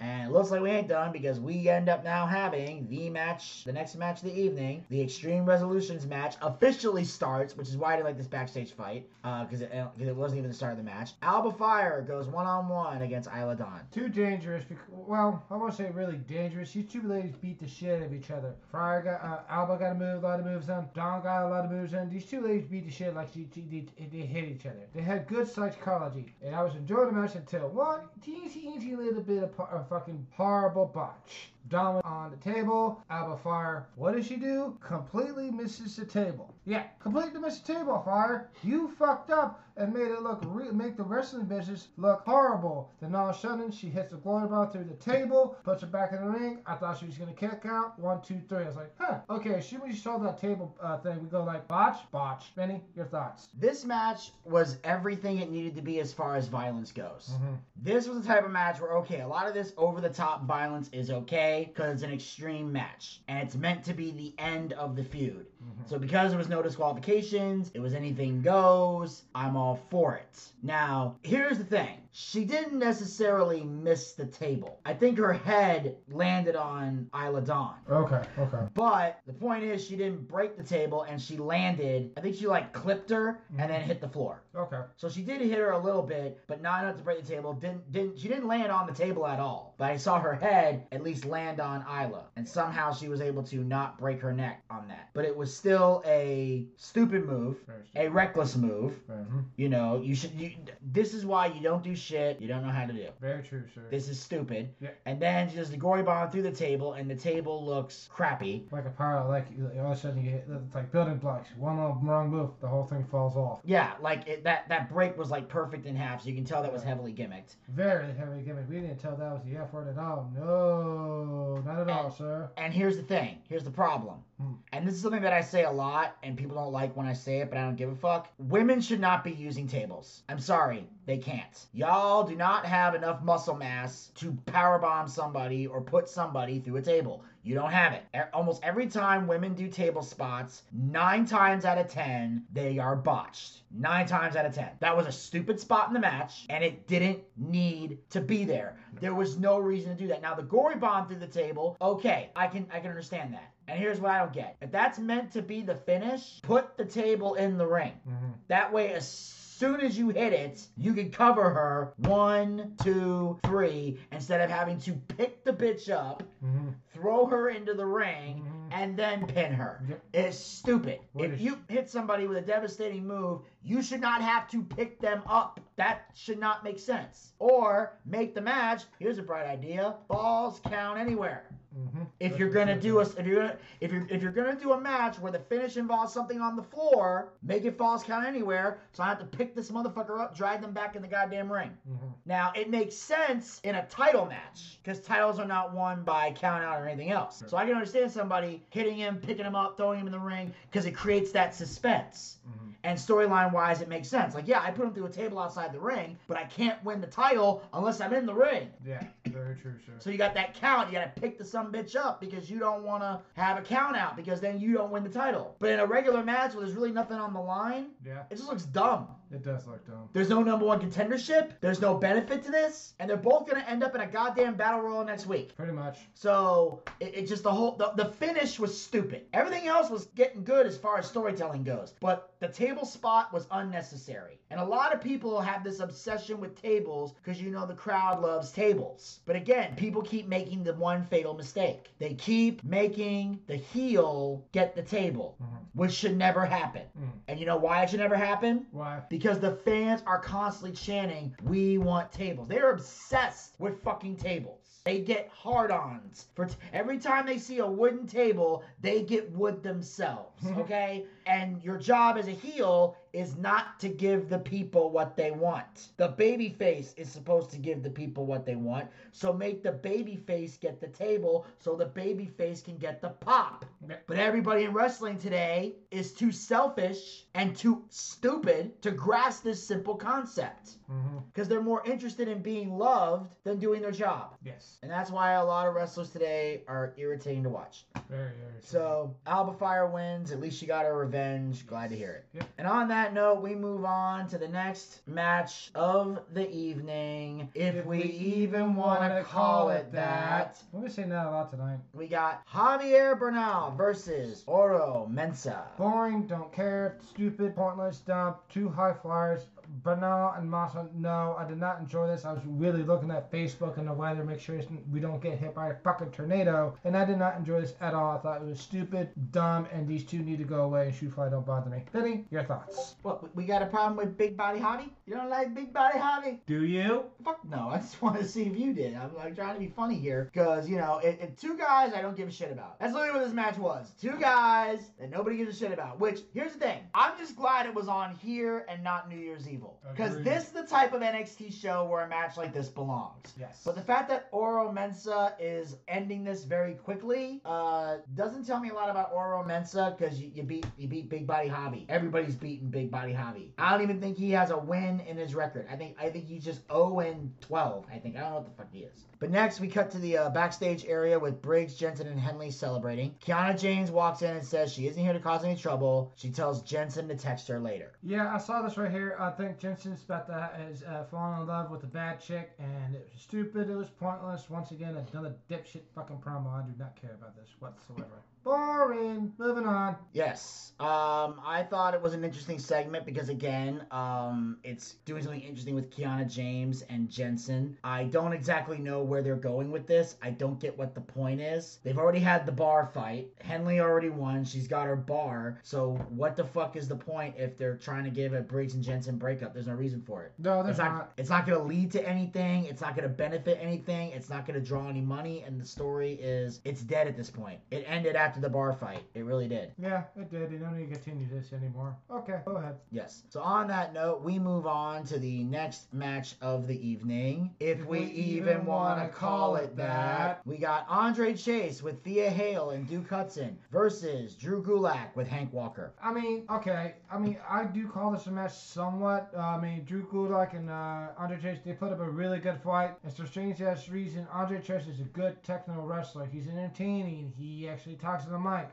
And it looks like we ain't done because we end up now having the match, the next match of the evening. The Extreme Resolutions match officially starts, which is why I didn't like this backstage fight uh, because it, uh, 'cause it wasn't even the start of the match. Alba Fyre goes one on one against Isla Dawn. Too dangerous. Because, well, I won't say really dangerous. These two ladies beat the shit out of each other. Fryer got uh, Alba got a move, a lot of moves in. Dawn got a lot of moves in. These two ladies beat the shit like she, she, they, they hit each other. They had good psychology, and I was enjoying the match until one teensy teensy little bit of, a uh, fucking horrible botch. Dawn on the table. Alba Fyre, what does she do? Completely misses the table. Yeah, completely missed the table, Fyre. You fucked up and made it look re- make the wrestling business look horrible. Then all of a sudden she hits the glory ball through the table, puts it back in the ring. I thought she was gonna kick out. One, two, three. I was like, huh, okay. Soon as you saw that table uh, thing, we go like botch, botch. Vinny, your thoughts? This match was everything it needed to be as far as violence goes. Mhm. This was the type of match where, okay, a lot of this over the top violence is okay because it's an extreme match and it's meant to be the end of the feud. Mm-hmm. So, because there was no disqualifications, it was anything goes, I'm all for it. Now, here's the thing she didn't necessarily miss the table. I think her head landed on Isla Dawn. Okay, okay. But the point is, she didn't break the table and she landed. I think she like clipped her and then hit the floor. Okay. So she did hit her a little bit, but not enough to break the table. Didn't didn't she didn't land on the table at all. But I saw her head at least land on Isla, and somehow she was able to not break her neck on that. But it was still a stupid move, Very a reckless move. Mhm. You know, you should. You, this is why you don't do shit you don't know how to do. Very true, sir. This is stupid. Yeah. And then she does the gory bomb through the table, and the table looks crappy. like a pile, like all of a sudden you hit it's like building blocks. One little wrong move, the whole thing falls off. Yeah, like it, that that break was like perfect in half, so you can tell that was heavily gimmicked. Very heavy gimmick. We didn't tell that was the F word at all. No, not at all, sir. And here's the thing. Here's the problem. Hmm. And this is something that I say a lot, and people don't like when I say it, but I don't give a fuck. Women should not be using tables. I'm sorry, they can't. Y'all do not have enough muscle mass to powerbomb somebody or put somebody through a table. You don't have it. Almost every time women do table spots, nine times out of ten, they are botched. Nine times out of ten. That was a stupid spot in the match, and it didn't need to be there. There was no reason to do that. Now the gory bomb through the table, okay, I can I can understand that. And here's what I don't get. If that's meant to be the finish, put the table in the ring. Mhm. That way, as soon as you hit it, you can cover her one, two, three, instead of having to pick the bitch up, Mhm. throw her into the ring, Mhm. and then pin her. It's stupid. What if is- you hit somebody with a devastating move, you should not have to pick them up. That should not make sense. Or make the match. Here's a bright idea: falls count anywhere. Mhm. If you're gonna do a if you're gonna if you're if you're gonna do a match where the finish involves something on the floor, make it falls count anywhere, so I have to pick this motherfucker up, drag them back in the goddamn ring. Mhm. Now it makes sense in a title match because titles are not won by count out or anything else. So I can understand somebody hitting him, picking him up, throwing him in the ring because it creates that suspense. Mhm. And storyline wise, it makes sense. Like, yeah, I put him through a table outside the ring, but I can't win the title unless I'm in the ring. Yeah, very true, sir. So you got that count. You got to pick the some bitch up because you don't want to have a count out because then you don't win the title. But in a regular match where there's really nothing on the line, Yeah, it just looks dumb. It does look dumb. There's no number one contendership. There's no benefit to this, and they're both gonna end up in a goddamn battle royal next week. Pretty much. So it, it just the whole the, the finish was stupid. Everything else was getting good as far as storytelling goes, but the table spot was unnecessary. And a lot of people have this obsession with tables because you know the crowd loves tables. But again, people keep making the one fatal mistake. They keep making the heel get the table, Mhm. which should never happen. Mm. And you know why it should never happen? Why? Because the fans are constantly chanting, We want tables. They're obsessed with fucking tables. They get hard ons. For t- every time they see a wooden table, they get wood themselves. Okay? And your job as a heel is not to give the people what they want. The baby face is supposed to give the people what they want. So make the baby face get the table so the baby face can get the pop. But everybody in wrestling today is too selfish and too stupid to grasp this simple concept Mm-hmm. because they're more interested in being loved than doing their job. Yes. And that's why a lot of wrestlers today are irritating to watch. Very, very. So Alba Fyre wins. At least she got her revenge. Revenge. Glad to hear it. And on that note, we move on to the next match of the evening. If, we, even want to call it that. Gonna say that a lot tonight. We got Javier Bernal versus Oro Mensah. Boring, don't care, stupid, pointless, dumb, two high flyers. Bernal and Massa, no, I did not enjoy this. I was really looking at Facebook and the weather, make sure we don't get hit by a fucking tornado, and I did not enjoy this at all. I thought it was stupid, dumb, and these two need to go away. Shoe fly don't bother me. Vinny, your thoughts? What, we- got a problem with Big Body Javi? You don't like Big Body Javi? Do you? Fuck no, I just want to see if you did. I'm like trying to be funny here because you know, it, it, two guys I don't give a shit about. That's literally what this match was. Two guys that nobody gives a shit about. Which here's the thing, I'm just glad it was on here and not New Year's Evil because this is the type of NXT show where a match like this belongs. Yes. But the fact that Oro Mensah is ending this very quickly uh, doesn't tell me a lot about Oro Mensah because you, you beat you beat Big Body Javi. Everybody's beating Big Body Javi. I don't even think he has a win in his record. I think I think he's just 0 and 12. I think I don't know what the fuck he is. But next we cut to the uh, backstage area with Briggs, Jensen, and Henley celebrating. Kiana James walks in and says she isn't here to cause any trouble. She tells Jensen to text her later. Yeah, I saw this right here. I think Jensen's about to is uh, falling in love with a bad chick, and it was stupid. It was pointless. Once again, another dipshit fucking promo. I do not care about this whatsoever. Boring. Moving on. Yes. Um, I thought it was an interesting segment because again, um, it's doing something interesting with Kiana James and Jensen. I don't exactly know where they're going with this. I don't get what the point is. They've already had the bar fight. Henley already won. She's got her bar. So what the fuck is the point if they're trying to give a Briggs and Jensen breakup? There's no reason for it. No, there's It's not, not. it's not going to lead to anything. It's not going to benefit anything. It's not going to draw any money. And the story is, it's dead at this point. It ended after the bar fight. It really did. Yeah, it did. You don't need to continue this anymore. Okay, go ahead. Yes. So on that note, we move on to the next match of the evening. If we even want to call it that. We got Andre Chase with Thea Hail and Duke Hudson versus Drew Gulak with Hank Walker. I mean, okay. I mean, I do call this a match somewhat. Uh, I mean, Drew Gulak and uh, Andre Chase, they put up a really good fight. And for strange ass reason, Andre Chase is a good technical wrestler. He's entertaining. He actually talks to the mic.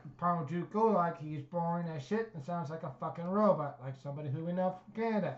Drew Gulak, he's boring as shit and sounds like a fucking robot, like somebody who we know from Canada.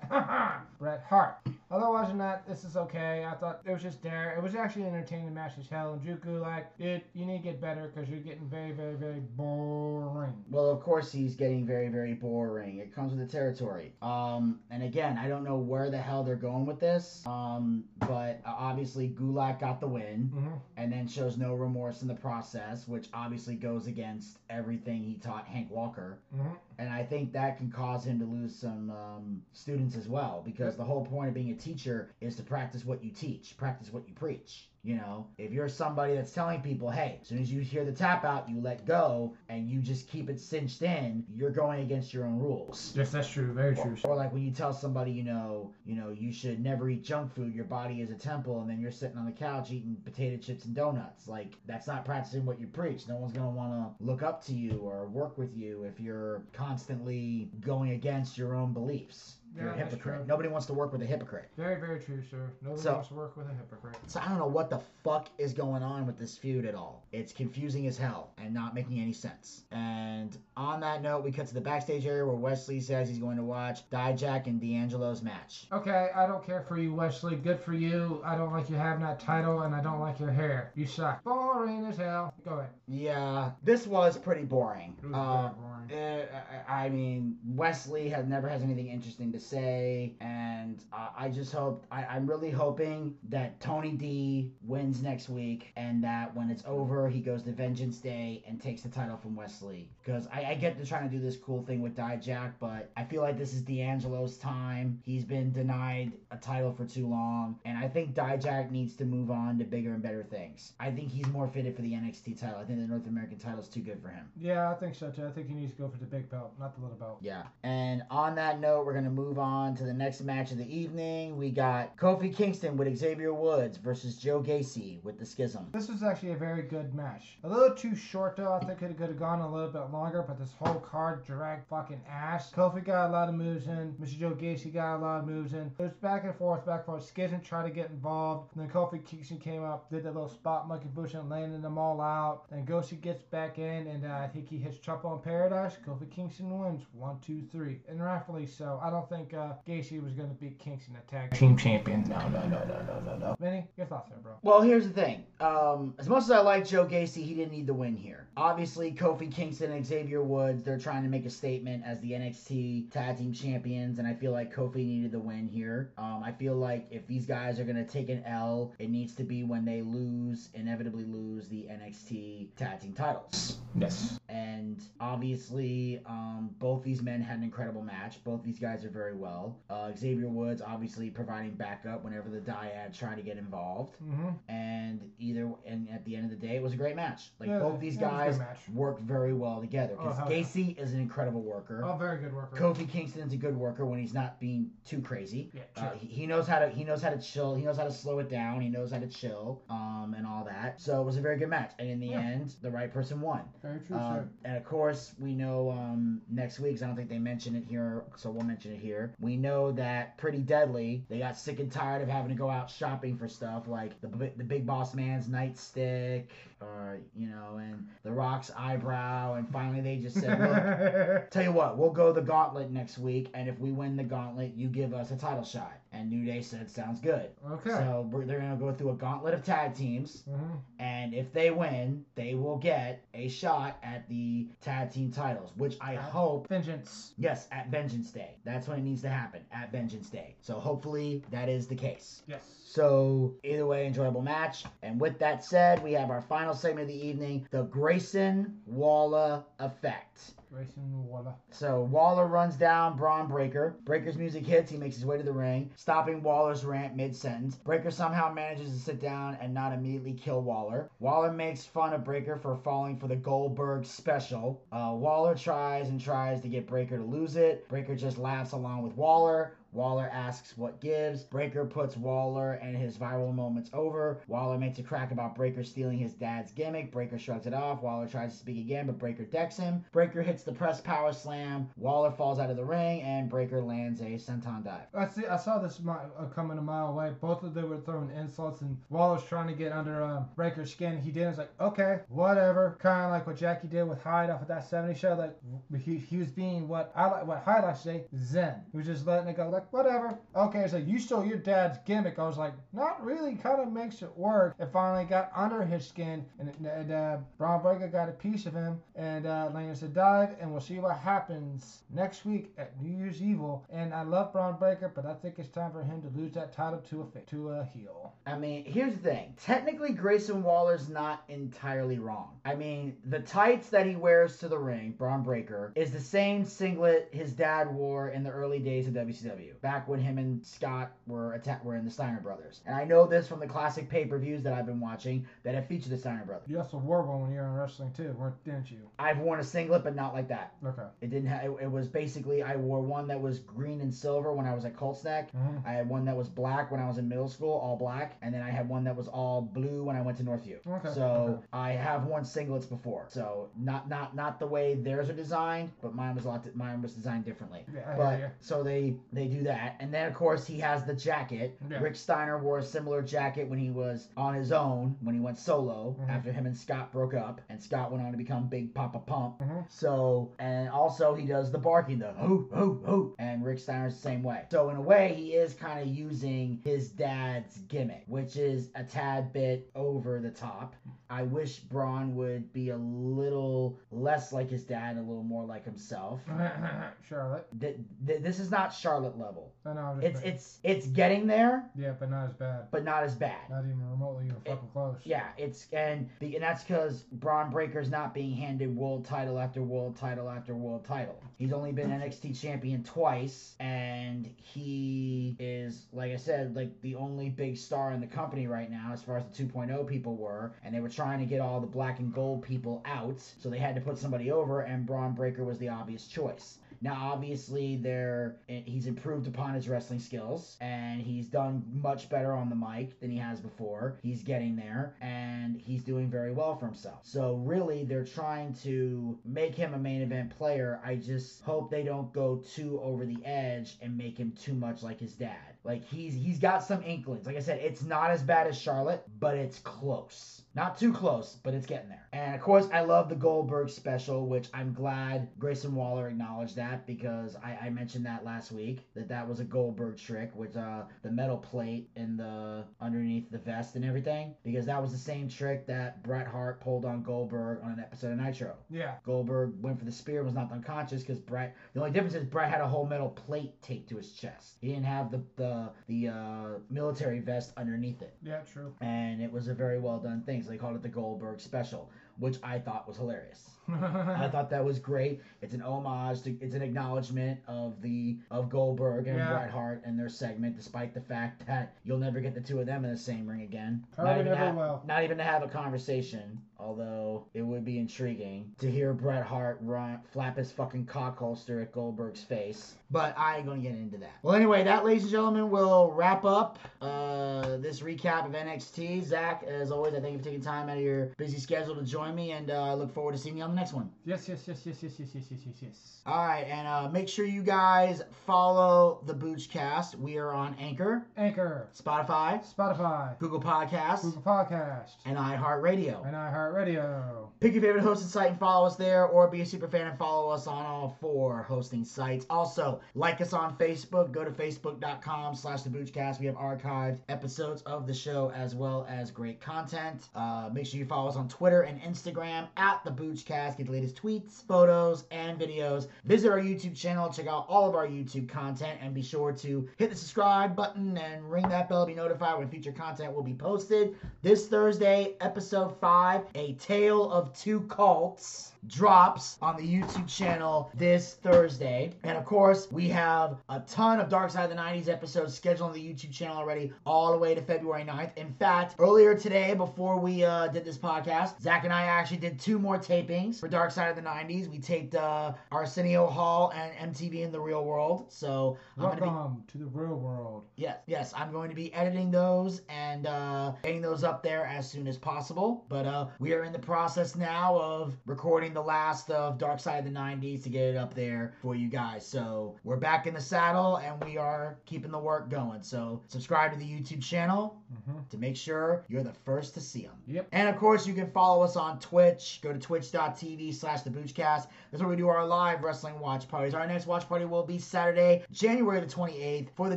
Bret Hart. Otherwise than that, this is okay. I thought it was just there. It was actually an entertaining match as hell. And Drew Gulak, dude, you need to get better because you're getting very, very, very boring. Well, of course he's getting very, very boring. It comes with the territory. Um, and again, I don't know where the hell they're going with this. Um, but uh, obviously Gulak got the win. hmm and then shows no remorse in the process, which obviously goes against everything he taught Hank Walker. hmm And I think that can cause him to lose some um, students as well, because the whole point of being a teacher is to practice what you teach, practice what you preach. You know, if you're somebody that's telling people, hey, as soon as you hear the tap out, you let go and you just keep it cinched in, you're going against your own rules. Yes, that's true. Very true. Or like when you tell somebody, you know, you know, you should never eat junk food. Your body is a temple, and then you're sitting on the couch eating potato chips and donuts. Like that's not practicing what you preach. No one's gonna want to look up to you or work with you if you're constantly going against your own beliefs. You're Yeah, a hypocrite. Nobody wants to work with a hypocrite. Very, very true, sir. Nobody So- wants to work with a hypocrite. So I don't know what the fuck is going on with this feud at all. It's confusing as hell and not making any sense. And on that note, we cut to the backstage area where Wes Lee says he's going to watch Dijak and D'Angelo's match. Okay, I don't care for you, Wes Lee. Good for you. I don't like you having that title, and I don't like your hair. You suck. Boring as hell. Go ahead. Yeah, this was pretty boring. It was Uh, very boring. Uh, I I mean, Wes Lee has never has anything interesting to say, and uh, I just hope I, I'm really hoping that Tony D wins next week, and that when it's over, he goes to Vengeance Day and takes the title from Wes Lee. Because I, I get they're trying to do this cool thing with Dijak, but I feel like this is D'Angelo's time. He's been denied a title for too long, and I think Dijak needs to move on to bigger and better things. I think he's more fitted for the NXT title. I think the North American title is too good for him. Yeah, I think so too. I think he needs to go for the big belt, not the little belt. Yeah. And on that note, we're going to move move on to the next match of the evening. We got Kofi Kingston with Xavier Woods versus Joe Gacy with the Schism. This was actually a very good match. A little too short though. I think it could have gone a little bit longer, but this whole card dragged fucking ass. Kofi got a lot of moves in. Mr. Joe Gacy got a lot of moves in. It was back and forth, back and forth. Schism tried to get involved. And then Kofi Kingston came up, did the little spot monkey bush and landed them all out. Then Gacy gets back in, and uh, I think he hits Trouble in Paradise. Kofi Kingston wins one, two, three, and rightfully so. I don't think uh, Gacy was going to beat Kingston a tag team champion. No, no, no, no, no, no, no. Vinny, your thoughts there, bro? Well, here's the thing. Um, as much as I like Joe Gacy, he didn't need the win here. Obviously, Kofi Kingston and Xavier Woods, they're trying to make a statement as the NXT Tag Team Champions, and I feel like Kofi needed the win here. Um, I feel like if these guys are going to take an L, it needs to be when they lose, inevitably lose the NXT Tag Team titles. Yes. And obviously, um, both these men had an incredible match. Both these guys are very well. Uh, Xavier Woods obviously providing backup whenever the Dyad trying to get involved. Mm-hmm. And either, and at the end of the day, it was a great match. Like Yeah, both these yeah, it was a guys work very well together. Because Oh, hell yeah. Gacy is an incredible worker. Oh, very good worker. Kofi Kingston's a good worker when he's not being too crazy. Yeah, Uh, he, he knows how to he knows how to chill. He knows how to slow it down. He knows how to chill, um, and all that. So it was a very good match. And in the Yeah. end, the right person won. Very true, Um, and of course, we know um, next week. I don't think they mention it here, so we'll mention it here. We know that Pretty Deadly. They got sick and tired of having to go out shopping for stuff like the the Big Boss Man's nightstick, or you know, and the Rock's eyebrow. And finally, they just said, "Look, Tell you what, we'll go the gauntlet next week, and if we win the gauntlet, you give us a title shot. And New Day said, sounds good. okay. So we're, they're going to go through a gauntlet of tag teams, Mhm. and if they win, they will get a shot at the tag team titles, which I hope. Vengeance. Yes, at Vengeance Day. That's when it needs to happen, at Vengeance Day. So hopefully that is the case. Yes. So, either way, enjoyable match. And with that said, we have our final segment of the evening the Grayson Waller effect. Grayson Waller. So Waller runs down Bron Breakker. Breakker's music hits. He makes his way to the ring, stopping Waller's rant mid sentence. Breakker somehow manages to sit down and not immediately kill Waller. Waller makes fun of Breakker for falling for the Goldberg special. Uh, Waller tries and tries to get Breakker to lose it. Breakker just laughs along with Waller. Waller asks what gives. Breakker puts Waller and his viral moments over. Waller makes a crack about Breakker stealing his dad's gimmick. Breakker shrugs it off. Waller tries to speak again, but Breakker decks him. Breakker hits the press power slam. Waller falls out of the ring, and Breakker lands a senton dive. I see. I saw this uh, coming a mile away. Both of them were throwing insults, and Waller's trying to get under uh, Breakker's skin. He did. It's like, okay, whatever. Kind of like what Jackie did with Hyde off of that '70 show. Like he, he was being what I like, what Hyde likes to say, Zen. He was just letting it go. Like whatever. Okay, so you stole your dad's gimmick. I was like, not really. Kind of makes it work. It finally got under his skin, and, and uh, Bron Breakker got a piece of him, and uh, a dive, and we'll see what happens next week at New Year's Evil. And I love Bron Breakker, but I think it's time for him to lose that title to a fa- to a heel. I mean, here's the thing. Technically, Grayson Waller's not entirely wrong. I mean, the tights that he wears to the ring, Bron Breakker, is the same singlet his dad wore in the early days of WCW, back when him and Scott were atta- were in the Steiner Brothers. And I know this from the classic pay-per-views that I've been watching that have featured the Steiner Brothers. You also wore one when you were in wrestling too, weren't didn't you? I've worn a singlet, but not like that. Okay. It didn't have. It, it was basically I wore one that was green and silver when I was at Colts Neck. Mhm. I had one that was black when I was in middle school, all black, and then I had one that was all blue when I went to Northview. Okay. So Okay. I have worn singlets before. So not not not the way theirs are designed, but mine was a lot. Mine was designed differently. Yeah, But hear ya. so they they do that, and then of course he has the jacket. Yeah. Rick Steiner wore a similar jacket when he was on his own when he went solo Mhm. after him and Scott broke up, and Scott went on to become Big Papa Pump. Mhm. So and also he does the barking, the hoo hoo hoo, and Rick Steiner's the same way. So in a way, he is kind of using his dad's gimmick, which is a tad bit over the top. I wish Bron would be a little less like his dad, a little more like himself. Charlotte. Th- th- this is not Charlotte level. I know. It's saying. it's it's getting there, yeah, but not as bad. but not as bad. Not even remotely even fucking close. Yeah, it's and be- and that's because Bron Breakker's not being handed world title after world title after world title. He's only been NXT champion twice, and he is, like I said, like the only big star in the company right now, as far as the 2.0 people were. And they were trying to get all the black and gold people out, so they had to put somebody over, and Bron Breakker was the obvious choice. Now, obviously, there eh, he's improved upon his wrestling skills, and he's done much better on the mic than he has before. He's getting there, and he's doing very well for himself. So really, they're trying to make him a main event player. I just hope they don't go too over the edge and make him too much like his dad. Like he's he's got some inklings. Like I said, it's not as bad as Charlotte, but it's close. Not too close, but it's getting there. And of course, I love the Goldberg special, which I'm glad Grayson Waller acknowledged that because I, I mentioned that last week that that was a Goldberg trick with uh, the metal plate in the underneath the vest and everything because that was the same trick that Bret Hart pulled on Goldberg on an episode of Nitro. Yeah. Goldberg went for the spear, was knocked unconscious because Bret. The only difference is Bret had a whole metal plate taped to his chest. He didn't have the the the uh, military vest underneath it, Yeah, true. and it was a very well done thing. So they called it the Goldberg Special, which I thought was hilarious. I thought that was great. It's an homage to, it's an acknowledgement of the of Goldberg and Yeah. Bret Hart and their segment, despite the fact that you'll never get the two of them in the same ring again. Probably not even never have, will. Not even to have a conversation. Although it would be intriguing to hear Bret Hart run, flap his fucking cock holster at Goldberg's face. But I ain't gonna get into that. Well, anyway, that, ladies and gentlemen, will wrap up uh, this recap of NXT. Zack, as always, I thank you for taking time out of your busy schedule to join me, and uh, I look forward to seeing you on the next one. yes, yes, yes, yes, yes, yes, yes, yes, yes, yes. All right, and uh, make sure you guys follow the Boochcast. We are on Anchor, Anchor, Spotify, Spotify, Google Podcasts, Google Podcast, and iHeartRadio. and iHeartRadio. Pick your favorite hosting site and follow us there, or be a super fan and follow us on all four hosting sites. Also, like us on Facebook. Go to facebook.com slash the Boochcast. We have archived episodes of the show as well as great content. Uh, make sure you follow us on Twitter and Instagram at the Boochcast. Get the latest tweets, photos, and videos. Visit our YouTube channel. Check out all of our YouTube content and be sure to hit the subscribe button and ring that bell to be notified when future content will be posted. This Thursday, episode 5, A Tale of Two Cults, drops on the YouTube channel this Thursday. And of course, we have a ton of Dark Side of the 90s episodes scheduled on the YouTube channel already, all the way to February 9th. In fact, earlier today, before we uh, did this podcast, Zack and I actually did two more tapings for Dark Side of the 90s. We taped uh, Arsenio Hall and MTV in the Real World. So I'm to be Welcome to the real world. Yes, yes, I'm going to be editing those and uh, getting those up there as soon as possible. But uh, we are in the process now of recording the last of Dark Side of the 90s to get it up there for you guys. So we're back in the saddle and we are keeping the work going. So subscribe to the YouTube channel hmm to make sure you're the first to see them. Yep. And of course, you can follow us on Twitch. Go to twitch.tv slash the Boochcast. That's where we do our live wrestling watch parties. Our next watch party will be Saturday, January the 28th for the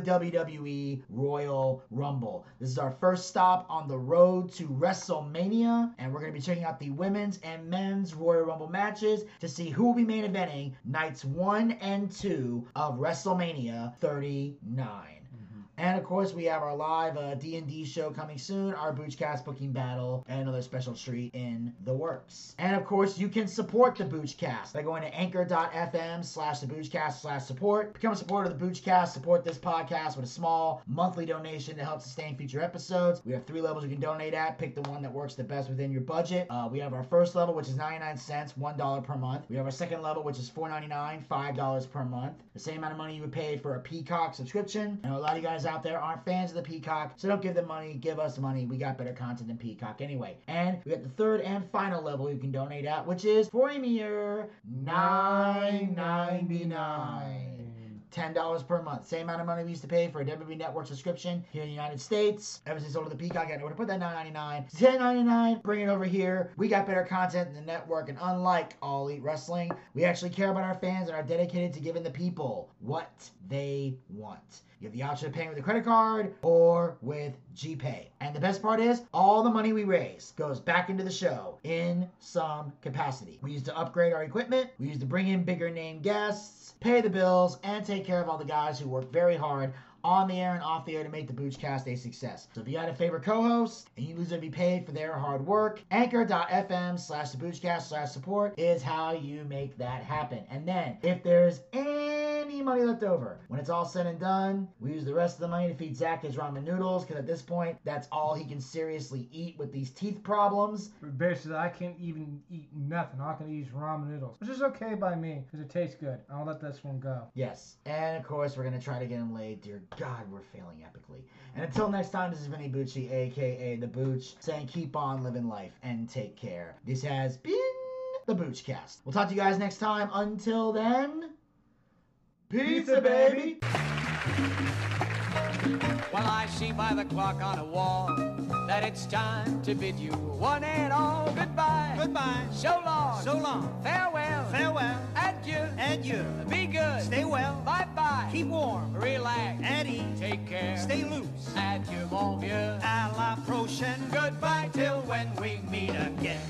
WWE Royal Rumble. This is our first stop on the road to WrestleMania, and we're going to be checking out the women's and men's Royal Rumble matches to see who will be main eventing nights one and two of WrestleMania 39. And of course, we have our live uh, D&D show coming soon, our Boochcast booking battle, and another special treat in the works. And of course, you can support the Boochcast by going to anchor.fm slash the Boochcast slash support. Become a supporter of the Boochcast, support this podcast with a small monthly donation to help sustain future episodes. We have three levels you can donate at. Pick the one that works the best within your budget. Uh, we have our first level, which is 99 cents, $1 per month. We have our second level, which is $4.99, $5 per month. The same amount of money you would pay for a Peacock subscription. Know a lot of you guys out there aren't fans of the Peacock, so don't give them money. Give us money. We got better content than Peacock anyway. And we got the third and final level you can donate at, which is for a mere $9.99. $10 per month. Same amount of money we used to pay for a WWE Network subscription here in the United States. Ever since to the Peacock, I got nowhere to put that $9.99. $10.99. Bring it over here. We got better content than the network, and unlike All Elite Wrestling, we actually care about our fans and are dedicated to giving the people what they want. You have the option of paying with a credit card or with GPay. And the best part is, all the money we raise goes back into the show in some capacity. We use to upgrade our equipment, we use to bring in bigger name guests, pay the bills, and take care of all the guys who work very hard on the air and off the air to make the Boochcast a success. So if you got a favorite co-host and you lose to be paid for their hard work, anchor.fm slash the Boochcast slash support is how you make that happen. And then if there's any money left over, when it's all said and done, we use the rest of the money to feed Zack his ramen noodles because at this point, that's all he can seriously eat with these teeth problems. Basically, I can't even eat nothing. All I can eat is ramen noodles, which is okay by me because it tastes good. I'll let this one go. Yes. And of course, we're going to try to get him laid. Dear God, we're failing epically. And until next time, this is Vinny Bucci, aka The Booch, saying keep on living life and take care. This has been The Boochcast. We'll talk to you guys next time. Until then, pizza, Pizza, baby. baby. Well, I see by the clock on the wall that it's time to bid you one and all goodbye. Goodbye. So long. So long. Farewell. Farewell. Adieu. Adieu. Be good. Stay well. Bye bye. Keep warm. Relax. At ease. Take care. Stay loose. Adieu, mon vieux. À la prochaine. Goodbye till when we meet again.